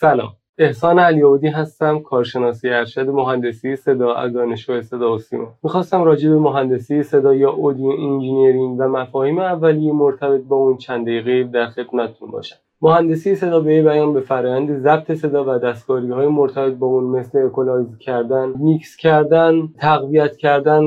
سلام. احسان علیعودی هستم کارشناسی ارشد مهندسی صدا از دانشگاه صدا و سیما. می‌خواستم راجع به مهندسی صدا یا audio engineering و مفاهیم اولیه مرتبط با اون چند دقیقه در خدمتتون باشم. مهندسی صدا به بیان به فرآیند ضبط صدا و دستکاری های مرتبط با اون مثل equalize کردن میکس کردن تقویت کردن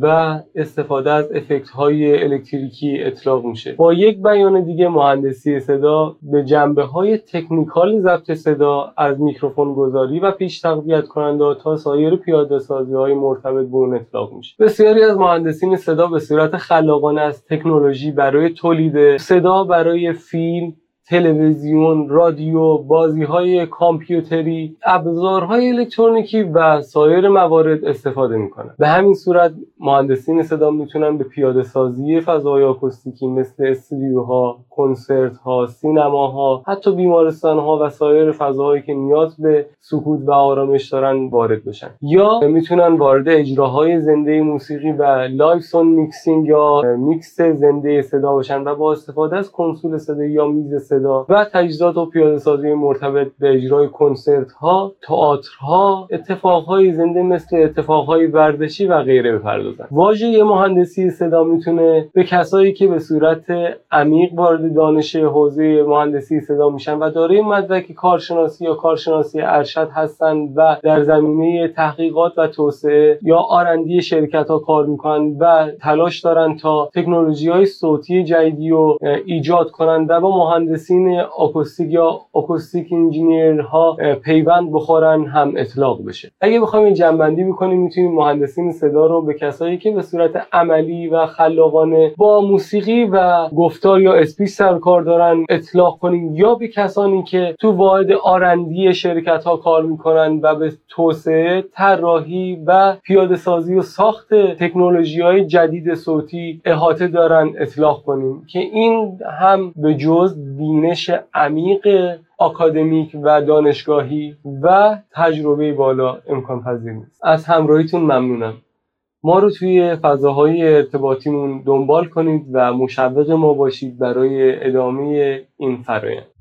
و استفاده از افکت های الکتریکی اطلاق میشه. با یک بیان دیگه مهندسی صدا به جنبه های technical ضبط صدا از میکروفون گذاری و پیش تقویت کننده تا سایر پیاده سازی های مرتبط با اون اطلاق میشه. بسیاری از مهندسین صدا به صورت خلاقانه از تکنولوژی برای تولید صدا برای فیلم تلویزیون، رادیو، بازی های کامپیوتری، ابزارهای الکترونیکی و سایر موارد استفاده می‌کنن. به همین صورت مهندسین صدا می‌تونن به پیاده سازی فضای آکوستیکی مثل استودیوها، کنسرت ها، سینما ها، حتی بیمارستان ها و سایر فضاهایی که نیاز به سکوت و آرامش دارن وارد بشن. یا می‌تونن وارد اجراهای زنده موسیقی و live sound mixing یا میکس زنده صدا باشن و با استفاده از کنسول صدا یا میز صدا صدا و تجهیزات و پیاده سازی مرتبط به اجرای کنسرت ها تئاترها اتفاقهای زنده مثل اتفاقهای ورزشی و غیره بپردازن واژه مهندسی صدا می‌تونه به کسایی که به صورت عمیق وارد دانش حوزه مهندسی صدا میشن و دارای مدرک کارشناسی یا کارشناسی ارشد هستند و در زمینه تحقیقات و توسعه یا آرندی شرکت ها کار می‌کنن و تلاش دارن تا تکنولوژی های صوتی جدیدی رو ایجاد کنند و با مهندسی مهندسین آکوستیک یا آکوستیک ها پیوند بخورن هم اطلاق بشه. اگه بخوایم جنبندی بکنیم می‌تونیم مهندسین صدا رو به کسایی که به صورت عملی و خلاقانه با موسیقی و گفتار یا اسپیچ سر کار دارن اطلاق کنیم یا به کسانی که تو واحد آرندی شرکت ها کار می‌کنن و به توسعه طراحی و پیاده سازی و ساخت تکنولوژی های جدید صوتی احاطه دارن اطلاق کنیم که این هم به جز بینش عمیق آکادمیک و دانشگاهی و تجربه بالا امکان پذیر نیست. از همراهیتون ممنونم. ما رو توی فضاهای ارتباطیمون دنبال کنید و مشوق ما باشید برای ادامه این فرایند.